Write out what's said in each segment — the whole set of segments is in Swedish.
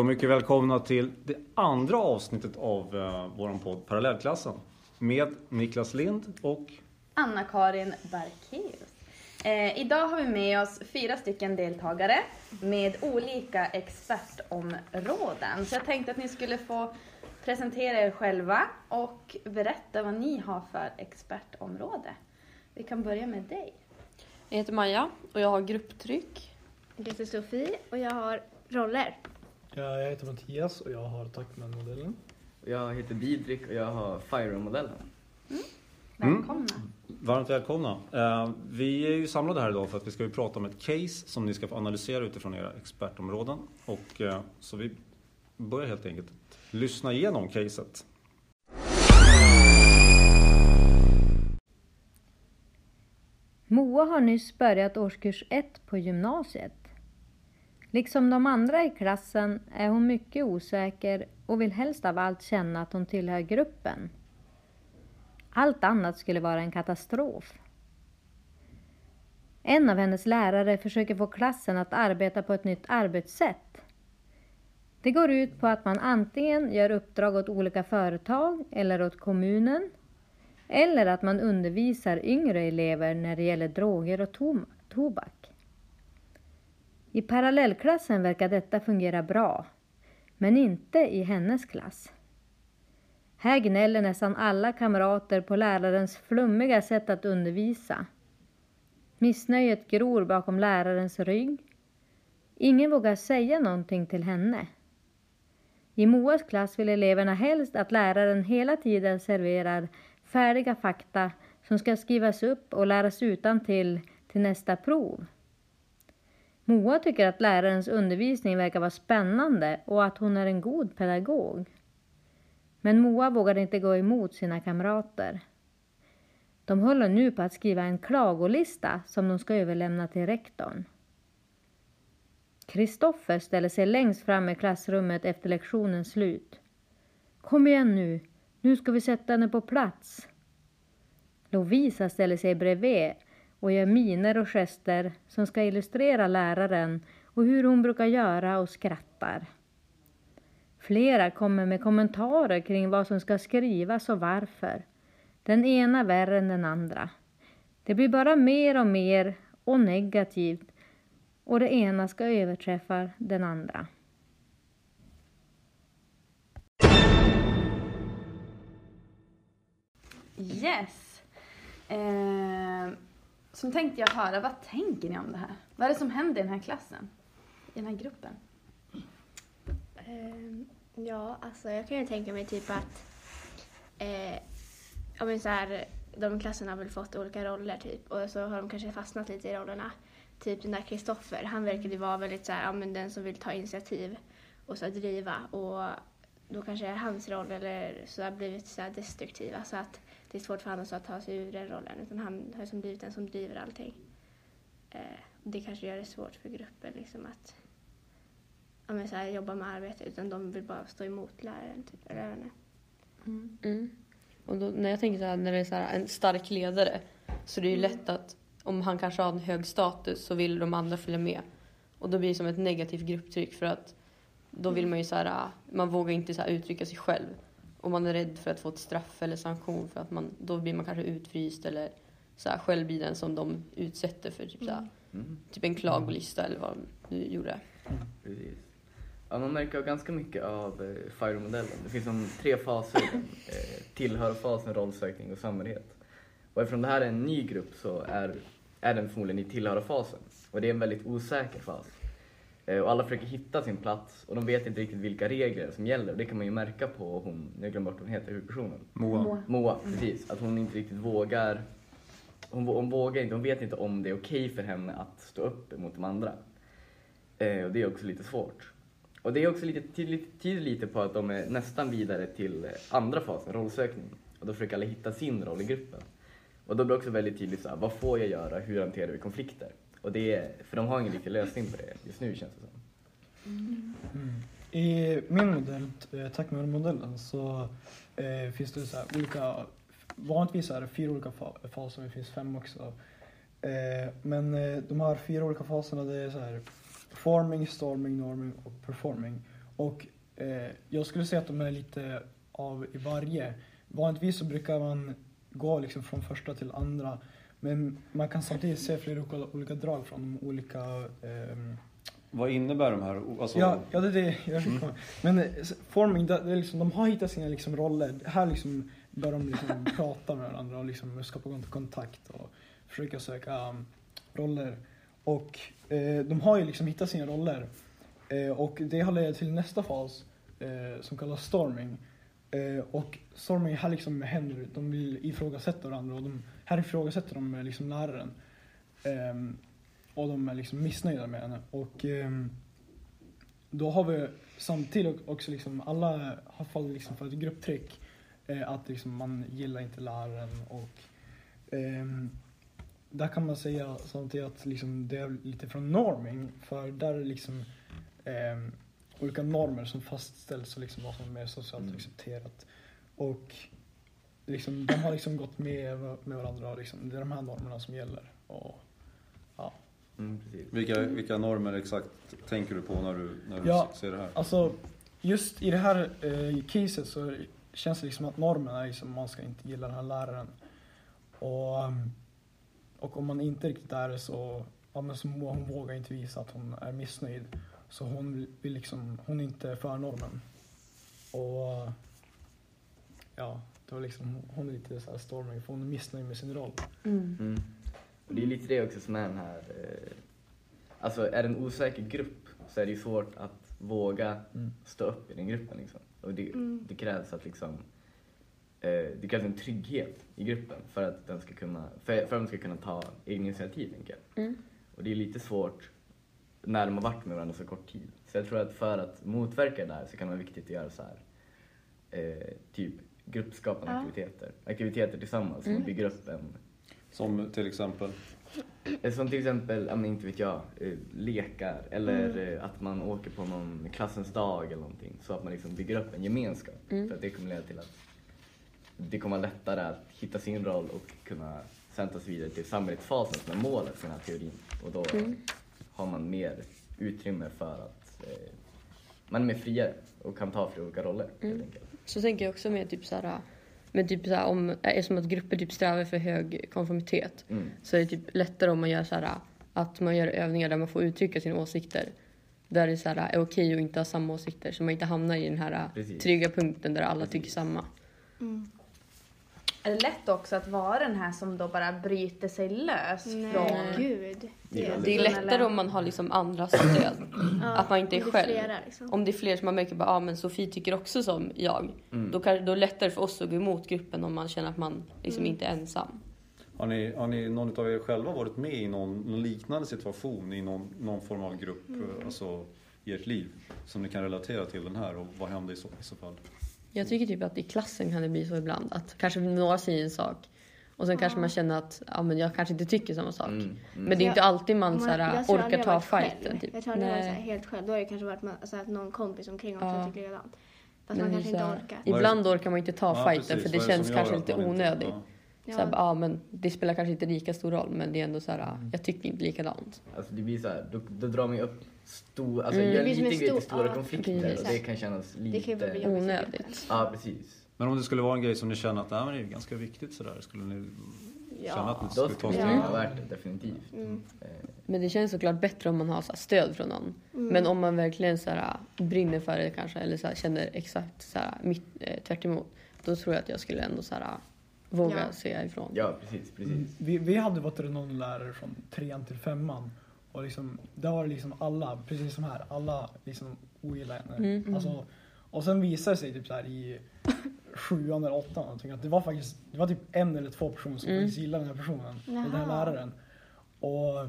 och mycket välkomna till det andra avsnittet av uh, våran podd Parallellklassen. Med Niklas Lind och Anna-Karin Barkeus. Eh, idag har vi med oss fyra stycken deltagare med olika expertområden. Så jag tänkte att ni skulle få presentera er själva och berätta vad ni har för expertområde. Vi kan börja med dig. Jag heter Maja och jag har grupptryck. Jag heter Sofie och jag har roller. Ja, jag heter Mattias och jag har Tackman-modellen. Jag heter Bidrik och jag har Fire-modellen. Mm. Välkomna. Mm. Varmt välkomna. Uh, vi är ju samlade här idag för att vi ska ju prata om ett case som ni ska få analysera utifrån era expertområden. Och, uh, så vi börjar helt enkelt lyssna igenom caset. Moa har nyss börjat årskurs 1 på gymnasiet. Liksom de andra i klassen är hon mycket osäker och vill helst av allt känna att hon tillhör gruppen. Allt annat skulle vara en katastrof. En av hennes lärare försöker få klassen att arbeta på ett nytt arbetssätt. Det går ut på att man antingen gör uppdrag åt olika företag eller åt kommunen eller att man undervisar yngre elever när det gäller droger och tobak. I parallellklassen verkar detta fungera bra, men inte i hennes klass. Här gnäller nästan alla kamrater på lärarens flummiga sätt att undervisa. Missnöjet gror bakom lärarens rygg. Ingen vågar säga någonting till henne. I Moas klass vill eleverna helst att läraren hela tiden serverar färdiga fakta som ska skrivas upp och läras utan till till nästa prov. Moa tycker att lärarens undervisning verkar vara spännande och att hon är en god pedagog. Men Moa vågade inte gå emot sina kamrater. De håller nu på att skriva en klagolista som de ska överlämna till rektorn. Kristoffer ställer sig längst fram i klassrummet efter lektionens slut. Kom igen nu, nu ska vi sätta henne på plats. Lovisa ställer sig bredvid och gör miner och gester som ska illustrera läraren och hur hon brukar göra och skrattar. Flera kommer med kommentarer kring vad som ska skrivas och varför. Den ena värre än den andra. Det blir bara mer och mer och negativt och det ena ska överträffa den andra. Yes. Eh, så tänkte jag höra, vad tänker ni om det här? Vad är det som händer i den här klassen? I den här gruppen? Um, ja, alltså jag kan ju tänka mig typ att eh, ja, men så här, de klasserna har väl fått olika roller typ och så har de kanske fastnat lite i rollerna. Typ den där Kristoffer, han verkade vara väldigt så här, ja, men den som vill ta initiativ och så driva och då kanske hans roll eller så har blivit så här destruktiva så att det är svårt för honom att ta sig ur den rollen utan han har som blivit den som driver allting. Eh, det kanske gör det svårt för gruppen liksom att ja, men så här, jobba med arbetet utan de vill bara stå emot läraren. Typ, eller mm. Mm. Och då, när jag tänker så här, när det är så här, en stark ledare så det är ju mm. lätt att om han kanske har en hög status så vill de andra följa med. Och då blir det som ett negativt grupptryck för att då vill mm. man ju så här, man vågar inte så uttrycka sig själv. Och man är rädd för att få ett straff eller sanktion för att man, då blir man kanske utfryst eller så här, själv blir den som de utsätter för typ, så här, mm. typ en klagolista eller vad du gjorde. Precis. Ja, man märker ganska mycket av eh, FIRE-modellen. Det finns som tre faser. Eh, tillhörfasen, rollsökning och samhörighet. Och eftersom det här är en ny grupp så är, är den förmodligen i tillhörfasen. Och det är en väldigt osäker fas. Eh, och alla försöker hitta sin plats och de vet inte riktigt vilka regler som gäller. Det kan man ju märka på hon, nu glömmer bort vad hon heter, huvudpersonen. Moa. Moa, Moa precis. Att hon inte riktigt vågar, hon, hon vågar inte, hon vet inte om det är okej okay för henne att stå upp mot de andra. Eh, och det är också lite svårt. Och det är också lite, tyder lite på att de är nästan vidare till andra fasen, rollsökning. Och då försöker alla hitta sin roll i gruppen. Och då blir det också väldigt tydligt så här, vad får jag göra, hur hanterar vi konflikter? Och det är, för de har ingen riktig lösning på det just nu känns det som. Mm. I min modell, eh, tack modellen så eh, finns det så här olika, vanligtvis är det fyra olika faser, det finns fem också. Eh, men eh, de här fyra olika faserna det är så här forming, storming, norming och performing. Och eh, jag skulle säga att de är lite av i varje. Vanligtvis så brukar man gå liksom från första till andra. Men man kan samtidigt se flera olika, drag från de olika ehm, Vad innebär de här? Alltså, Ja, ja det är det jag mm. Men eh, forming, det, det liksom, de har hittat sina liksom roller. Här liksom börjar de liksom prata med varandra och liksom skapa kont- kontakt och försöka söka um, roller. Och eh, de har ju liksom hittat sina roller. Eh, och det har lett till nästa fas eh, som kallas storming. Eh, och storming här liksom händer, de vill ifrågasätta varandra och de, här ifrågasätter de eh, liksom läraren. Ehm, och de är liksom missnöjda med henne. Och ehm, då har vi samtidigt också liksom, alla har fallit liksom för ett grupptryck. Eh, att liksom man gillar inte läraren och ehm, där kan man säga samtidigt att liksom det är lite från norming. För där är liksom olika normer som fastställs och liksom vad som är socialt Mm. accepterat. Och liksom, de har liksom gått med, med varandra och liksom, det är de här normerna som gäller. Och, ja. Mm, vilka, vilka normer exakt tänker du på när du, när du Ja. ser det här? Alltså, just i det här eh, caset så känns det liksom att normen är liksom man ska inte gilla den här läraren. Och, och om man inte riktigt är det så, ja, men så hon vågar inte visa att hon är missnöjd. Så hon vill liksom, hon är inte för normen. Och ja, det var liksom, hon är lite så här stormig för hon är missnöjd med sin roll. Mm. Mm. Och det är lite det också som är den här... Eh, alltså är det en osäker grupp så är det ju svårt att våga Mm. stå upp i den gruppen. Liksom. Och det, Mm. det krävs att liksom... Eh, det krävs en trygghet i gruppen för att, den ska kunna, för, för att de ska kunna ta egna initiativ. Jag. Mm. Och det är lite svårt när de har varit med varandra så kort tid. Så jag tror att för att motverka det här så kan det vara viktigt att göra så här. Eh, typ gruppskapande Ja. aktiviteter. Aktiviteter tillsammans som Mm. bygger upp en Som till exempel? Eh, Som till exempel, ja, men inte vet jag, eh, lekar eller eh, att man åker på någon klassens dag eller någonting. Så att man liksom bygger upp en gemenskap. Mm. För att det kommer leda till att det kommer vara lättare att hitta sin roll och kunna sen ta sig vidare till samarbetsfasen som är målet för den här teorin. Och då Mm. har man mer utrymme för att eh, man är mer friare och kan ta för olika roller helt Mm. enkelt. Så tänker jag också med typ så här, med typ så här om, eftersom att grupper typ strävar för hög konformitet Mm. så är det typ lättare om man gör så här att man gör övningar där man får uttrycka sina åsikter. Där det så här, är okej att inte ha samma åsikter så man inte hamnar i den här Precis. trygga punkten där alla Precis. tycker samma. Mm. Är det lätt också att vara den här som då bara bryter sig lös Nej, från... gud. Det är Det, lättare om man har liksom andra stöd. ja, att man inte är själv. Flera, liksom. Om det är fler som man märker bara, ah, men Sofie tycker också som jag. Mm. Då, kan, då är det lättare för oss att gå emot gruppen om man känner att man liksom Mm. inte är ensam. Har ni, har ni någon av er själva varit med i någon, någon liknande situation i någon, någon form av grupp Mm. alltså, i ert liv? Som ni kan relatera till den här och vad hände i så, i så fall? Jag tycker typ att i klassen kan det bli så ibland att kanske några säger en sak och sen kanske man känner att ja, men jag kanske inte tycker samma sak. Mm. Mm. Men det är inte alltid man, Man- så här, jag tror aldrig orkar ta fighten. Typ. Jag tror aldrig jag varit helt själv. Då har det kanske varit med, så här, att någon kompis omkring också Ja. tycker likadant. Fast Men man kanske så inte orkar. Ibland orkar man inte ta Ja, fighten precis. för det känns som kanske lite man inte- onödigt. ja. Ja. Så här, ja, men det spelar kanske inte lika stor roll men det är ändå så här, Mm. jag tycker inte likadant. Alltså det blir så här, då, då drar man ju upp stor, alltså Mm. gör Det en grej till stor- stora ja, konflikter precis. och det kan kännas lite... Det kan. Onödigt. Ja, precis. Men om det skulle vara en grej som ni känner att nej, men det är ganska viktigt sådär, skulle ni känna att ni Då skulle ta skulle det strid? Ja. vara värt det, definitivt. Mm. Eh, Men det känns såklart bättre om man har så här, stöd från någon. Mm. Men om man verkligen så här, brinner för det kanske eller så här, känner exakt så här, mitt, eh, tvärt emot, då tror jag att jag skulle ändå så här, våga Ja. säga ifrån. Ja, precis, precis. Mm, Vi, vi hade varit någon lärare från trean till femman. Och liksom, där var det liksom alla, precis som här, alla liksom ogillade henne. Mm. Alltså, och sen visade det sig typ så här i sjuan eller åttan någonting, att det var faktiskt det var typ en eller två personer som Mm. faktiskt gillade den här personen. Den här läraren. Och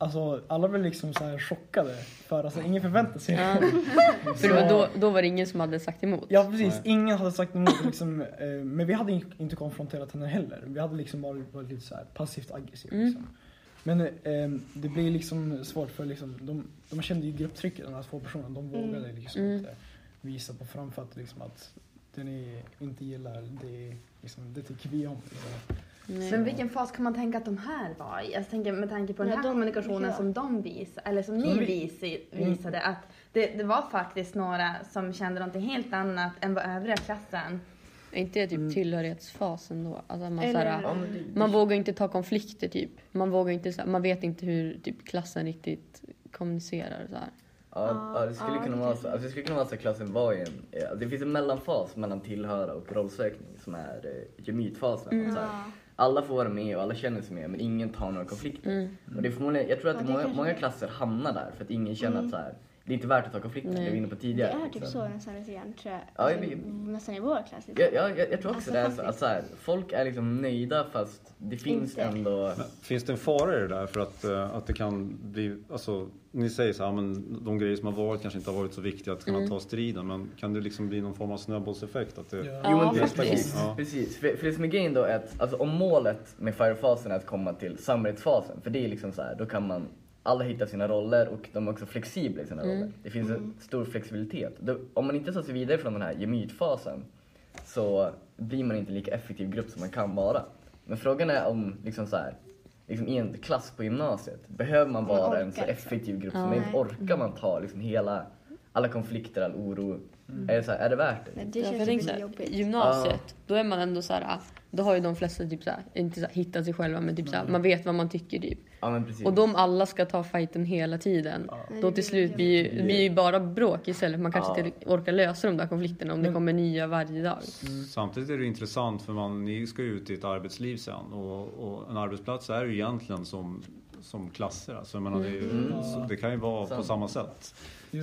Alltså alla blev liksom så här chockade för alltså ingen förväntade sig Ja. det. För då, då var det ingen som hade sagt emot. Ja precis, Nej. ingen hade sagt emot. Liksom, eh, men vi hade in- inte konfronterat henne heller. Vi hade liksom varit, varit lite så här passivt aggressiva. Mm. Liksom. Men eh, det blir liksom svårt för liksom, de, de kände ju grupptrycket, de här två personerna. De Mm. vågade liksom Mm. inte visa på framfötter liksom, att det ni inte gillar, det, liksom, det tycker vi om. Liksom. Men vilken fas kan man tänka att de här var i? Jag tänker med tanke på den Ja, här de- kommunikationen ja. som de visade, eller som Som ni vi- visi, Mm. visade, att det, det var faktiskt några som kände någonting helt annat än vad övriga klassen. Är inte det typ Mm. tillhörighetsfasen då? Alltså man, Eller- såhär, Ja, det, man vågar inte ta konflikter typ. Man vågar inte, såhär, man vet inte hur typ, klassen riktigt kommunicerar. Så här. Ja, ja, det skulle Ja, kunna det vara kan- så. Alltså, det skulle kunna vara så att klassen var i en... ja, Det finns en mellanfas mellan tillhöra och rollsökning som är eh, gemytfasen. Så här, Ja. Alla får vara med och alla känner sig med men ingen tar några konflikter. Mm. Och det är förmodligen, jag tror att Ja, det det många, många klasser hamnar där för att ingen känner att så här, det är inte värt att ta konflikter, Nej. det var inne på Det tidigare. är typ liksom. så nästan lite grann tror jag. Ja, Alltså, vi- nästan i vår klass. Liksom. Ja, ja, jag, jag tror också Alltså, det är så att så här, folk är liksom nöjda fast det finns Inte. ändå... Men finns det en fara i det där för att, eh, att det kan bli, alltså ni säger så här, men de grejer som har varit kanske inte har varit så viktiga att kunna ta striden men kan det liksom bli någon form av snöbollseffekt? Att det, Ja. Jo men precis. faktiskt. Ja. precis. För, för det som är grejen då är att alltså, om målet med firefasen är att komma till samarbetsfasen, för det är liksom så här, då kan man alla hitta sina roller och de är också flexibla i sina roller. Det finns en stor flexibilitet. Om man inte tar sig vidare från den här gemytfasen så blir man inte lika effektiv grupp som man kan vara. Men frågan är om liksom så här, liksom i en klass på gymnasiet, behöver man Man vara en så effektiv grupp som möjligt? Orkar man ta liksom hela, alla konflikter, all oro? Är, det så här, är det värt det? Nej, det Ja, känns jag lite såhär, jobbigt. gymnasiet, då är man ändå såhär, ah, då har ju de flesta typ såhär, inte såhär, hittat sig själva men typ såhär, man vet vad man tycker typ. Ja. Och de alla ska ta fighten hela tiden. Nej, Då det till blir slut blir ju, det blir ju bara bråk istället. Man kanske Ja. inte orkar lösa de där konflikterna om det Men- kommer nya varje dag. Samtidigt är det intressant för man, ni ska ju ut i ett arbetsliv sen och, och en arbetsplats är ju egentligen som, som klasser. Alltså, menar, det, är ju, Mm. så det kan ju vara på Sant. samma sätt.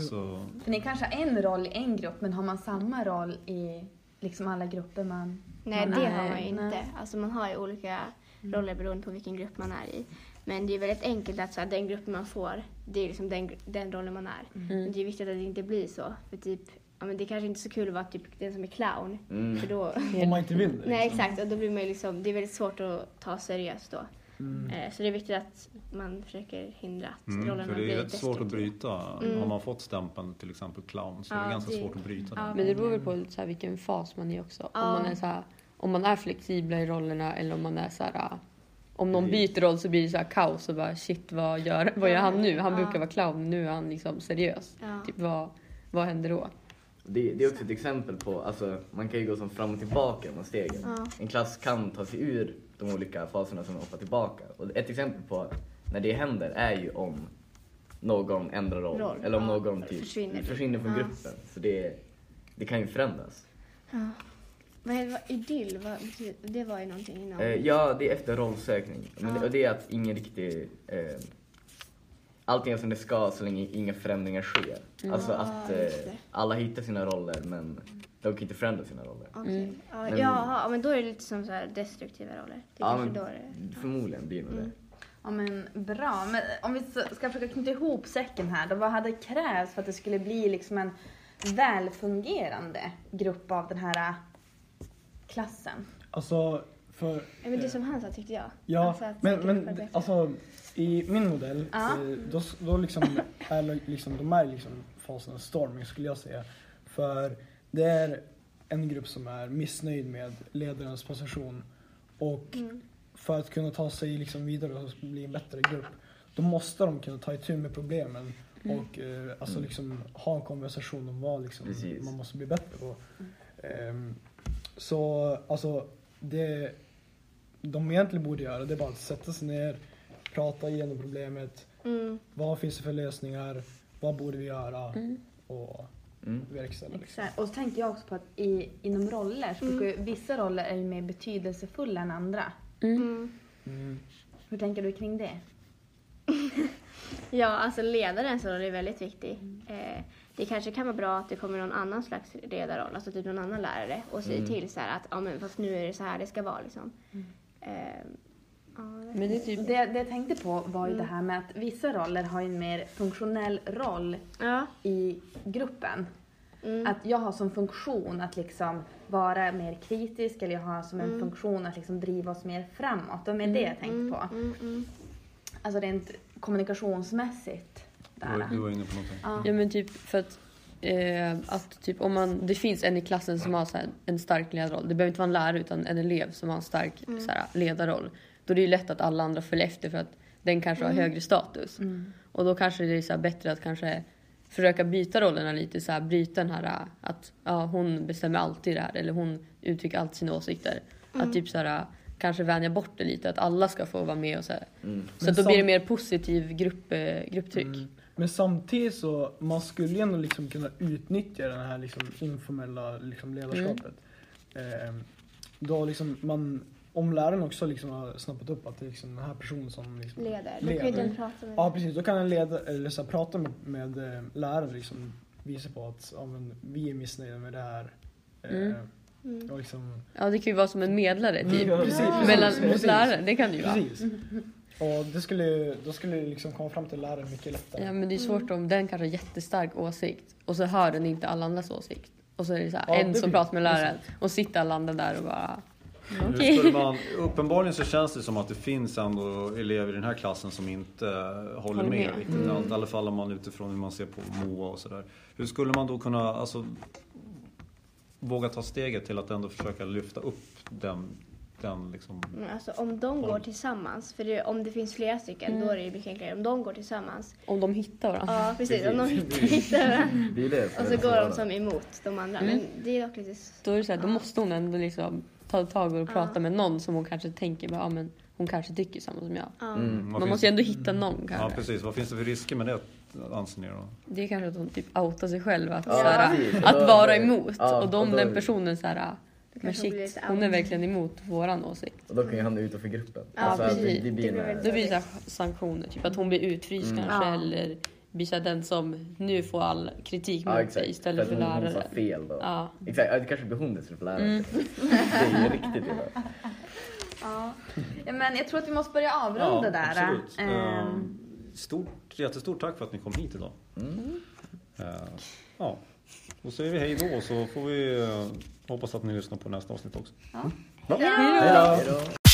Så, För ni kanske har en roll i en grupp men har man samma roll i liksom alla grupper man... Nej, man det är har man ju inte. Nej. Alltså man har ju olika roller beroende på vilken grupp man är i. Men det är väldigt enkelt att så här, den gruppen man får, det är liksom den, den rollen man är. Men det är viktigt att det inte blir så. För typ, ja, men det kanske inte är så kul att vara typ den som är clown. Mm. För då, Om man inte vill det. nej liksom. exakt, och då blir man liksom, det är väldigt svårt att ta seriöst då. Mm. Eh, Så det är viktigt att man försöker hindra att mm, rollerna för det är blir rätt svårt att bryta. Mm. Har man fått stämpeln till exempel clown så är Ja, det ganska det- svårt att bryta ja. den. Men det beror väl på så här, vilken fas man är också. Ja. Om, man är så här, om man är flexibla i rollerna eller om man är så här... ah, Om någon Precis. byter roll så blir det så här kaos och bara shit vad gör, vad gör han nu? Han Ja. brukar vara clown, nu är han liksom seriös. Ja. Typ vad, vad händer då? Det, det är också ett exempel på, alltså man kan ju gå som fram och tillbaka de stegen. Ja. En klass kan ta sig ur de olika faserna som hoppar tillbaka. Och ett exempel på när det händer är ju om någon ändrar roll, Roll, eller om ja, någon typ försvinner. försvinner från Ja. gruppen. Så det, det kan ju förändras. Ja. Vad vad- idyll, vad, det var ju någonting inom... Eh, ja, det är efter rollsökning. Men det, och det är att ingen riktig... Eh, allting är som det ska så länge inga förändringar sker. Alltså Ja, att eh, alla hittar sina roller men de kan inte förändra sina roller. Okej. Mm. Ja, Men- Jaha, men då är det lite som så här destruktiva roller. Det Ja, men då är det. förmodligen blir det nog det. Mm. Ja men bra. Men om vi ska försöka knyta ihop säcken här då. Vad hade krävts för att det skulle bli liksom en välfungerande grupp av den här äh, klassen? Alltså, för... Ja, men det eh, som han sa tyckte jag. Ja, Alltså att men, men alltså i min modell, Ja. eh, då, då liksom är liksom, de är liksom fasen storming skulle jag säga. För det är en grupp som är missnöjd med ledarens position och Mm. för att kunna ta sig liksom vidare och bli en bättre grupp då måste de kunna ta itu med problemen och eh, alltså liksom ha en konversation om vad liksom Precis. man måste bli bättre på. Ehm, så alltså det de egentligen borde göra det är bara att sätta sig ner, prata igenom problemet. Mm, Vad finns det för lösningar? Vad borde vi göra? Mm. Och Mm. verkställa. Liksom. Exakt. Och så tänkte jag också på att i, inom roller så ju vissa roller är ju mer betydelsefulla än andra. mm. Mm. Hur tänker du kring det? Ja, alltså ledarens roll är väldigt viktig. Eh, det kanske kan vara bra att det kommer någon annan slags ledarroll, alltså typ någon annan lärare och säger Mm. till så här att ja men fast nu är det så här det ska vara liksom. Eh, ja, jag vet Men det är typ... Det, det jag tänkte på var ju det här med att vissa roller har en mer funktionell roll ja. i gruppen. Mm. Att jag har som funktion att liksom vara mer kritisk eller jag har som en Mm. funktion att liksom driva oss mer framåt. Och med det jag tänkte på. Mm, mm. Alltså rent kommunikationsmässigt. Du var, Där. du var inne på någonting. Ja. Ja men typ för att Eh, att typ om man, det finns en i klassen som har så här, en stark ledarroll. Det behöver inte vara en lärare utan en elev som har en stark så här, ledarroll. Då är det ju lätt att alla andra följer efter för att den kanske har högre status. Och då kanske det är så här bättre att kanske försöka byta rollerna lite. Så här, bryta den här att ja, hon bestämmer alltid det här eller hon uttrycker alltid sina åsikter. Att typ så här, kanske vänja bort det lite. Att alla ska få vara med och så här. Så då sam- blir det mer positiv grupp, eh, grupptryck. Mm. Men samtidigt så, man skulle ju ändå liksom kunna utnyttja det här liksom informella liksom ledarskapet. Eh, då liksom man, om läraren också liksom har snappat upp att det är liksom den här personen som liksom Leder. Då kan ju leder. den prata med Ja precis, då kan en leda, eller så här, prata med, med eh, läraren liksom visa på att ja, men, vi är missnöjda med det här. Eh, Mm. Mm. och liksom, Ja, det kan ju vara som en medlare typ. Mm, precis, precis, Mellan, precis. mot läraren, det kan det ju vara. precis. Och det skulle, då skulle det liksom komma fram till läraren mycket lättare. Ja, men det är svårt om den kanske har jättestark åsikt och så hör den inte alla andras åsikt. Och så är det så här, Ja, en det som blir- pratar med läraren och sitter alla andra där och bara okej. skulle man, uppenbarligen så känns det som att det finns ändå elever i den här klassen som inte eh, håller med. med. Riktigt. I alla fall om man utifrån hur man ser på Moa och sådär. Hur skulle man då kunna alltså, våga ta steget till att ändå försöka lyfta upp den, den liksom... Men Alltså om de går tillsammans, för det, om det finns flera stycken då är det ju mycket enklare. Om de går tillsammans, Om de hittar varandra. ja precis, om de Precis. hittar varandra Det det och så går de som emot de andra. Mm. Men det är dock lite... Då är det så här, då Ja. måste hon ändå liksom ta tag och prata Ja. med någon som hon kanske tänker bara, ja men hon kanske tycker samma som jag. Ja. Mm. Man finns- måste ju ändå hitta någon Ja kanske. precis, vad finns det för risker med det anser ni då? Det är kanske att hon typ outar sig själv att, Ja, så här, precis. Och att vara emot. Ja, och om och då- den personen så här, men shit, hon är verkligen emot våran åsikt. Och då kan ju hamna utanför gruppen. Ja, alltså, precis. det, det blir Det blir Då blir det sanktioner, typ att hon blir utfryst Mm. kanske Ja. eller blir så den som nu får all kritik mot Ja sig istället för att hon, hon sa läraren. fel då. Ja. Exakt, ja, det kanske blir hon istället för läraren. Mm. Det är ju riktigt illa. Ja. Ja, Men jag tror att vi måste börja avrunda där. absolut. Ehm, Ehm, Stort, jättestort tack för att ni kom hit idag. Mm. Eh, ja, då säger vi hej då så får vi eh, hoppas att ni lyssnar på nästa avsnitt också. ja. Hej då!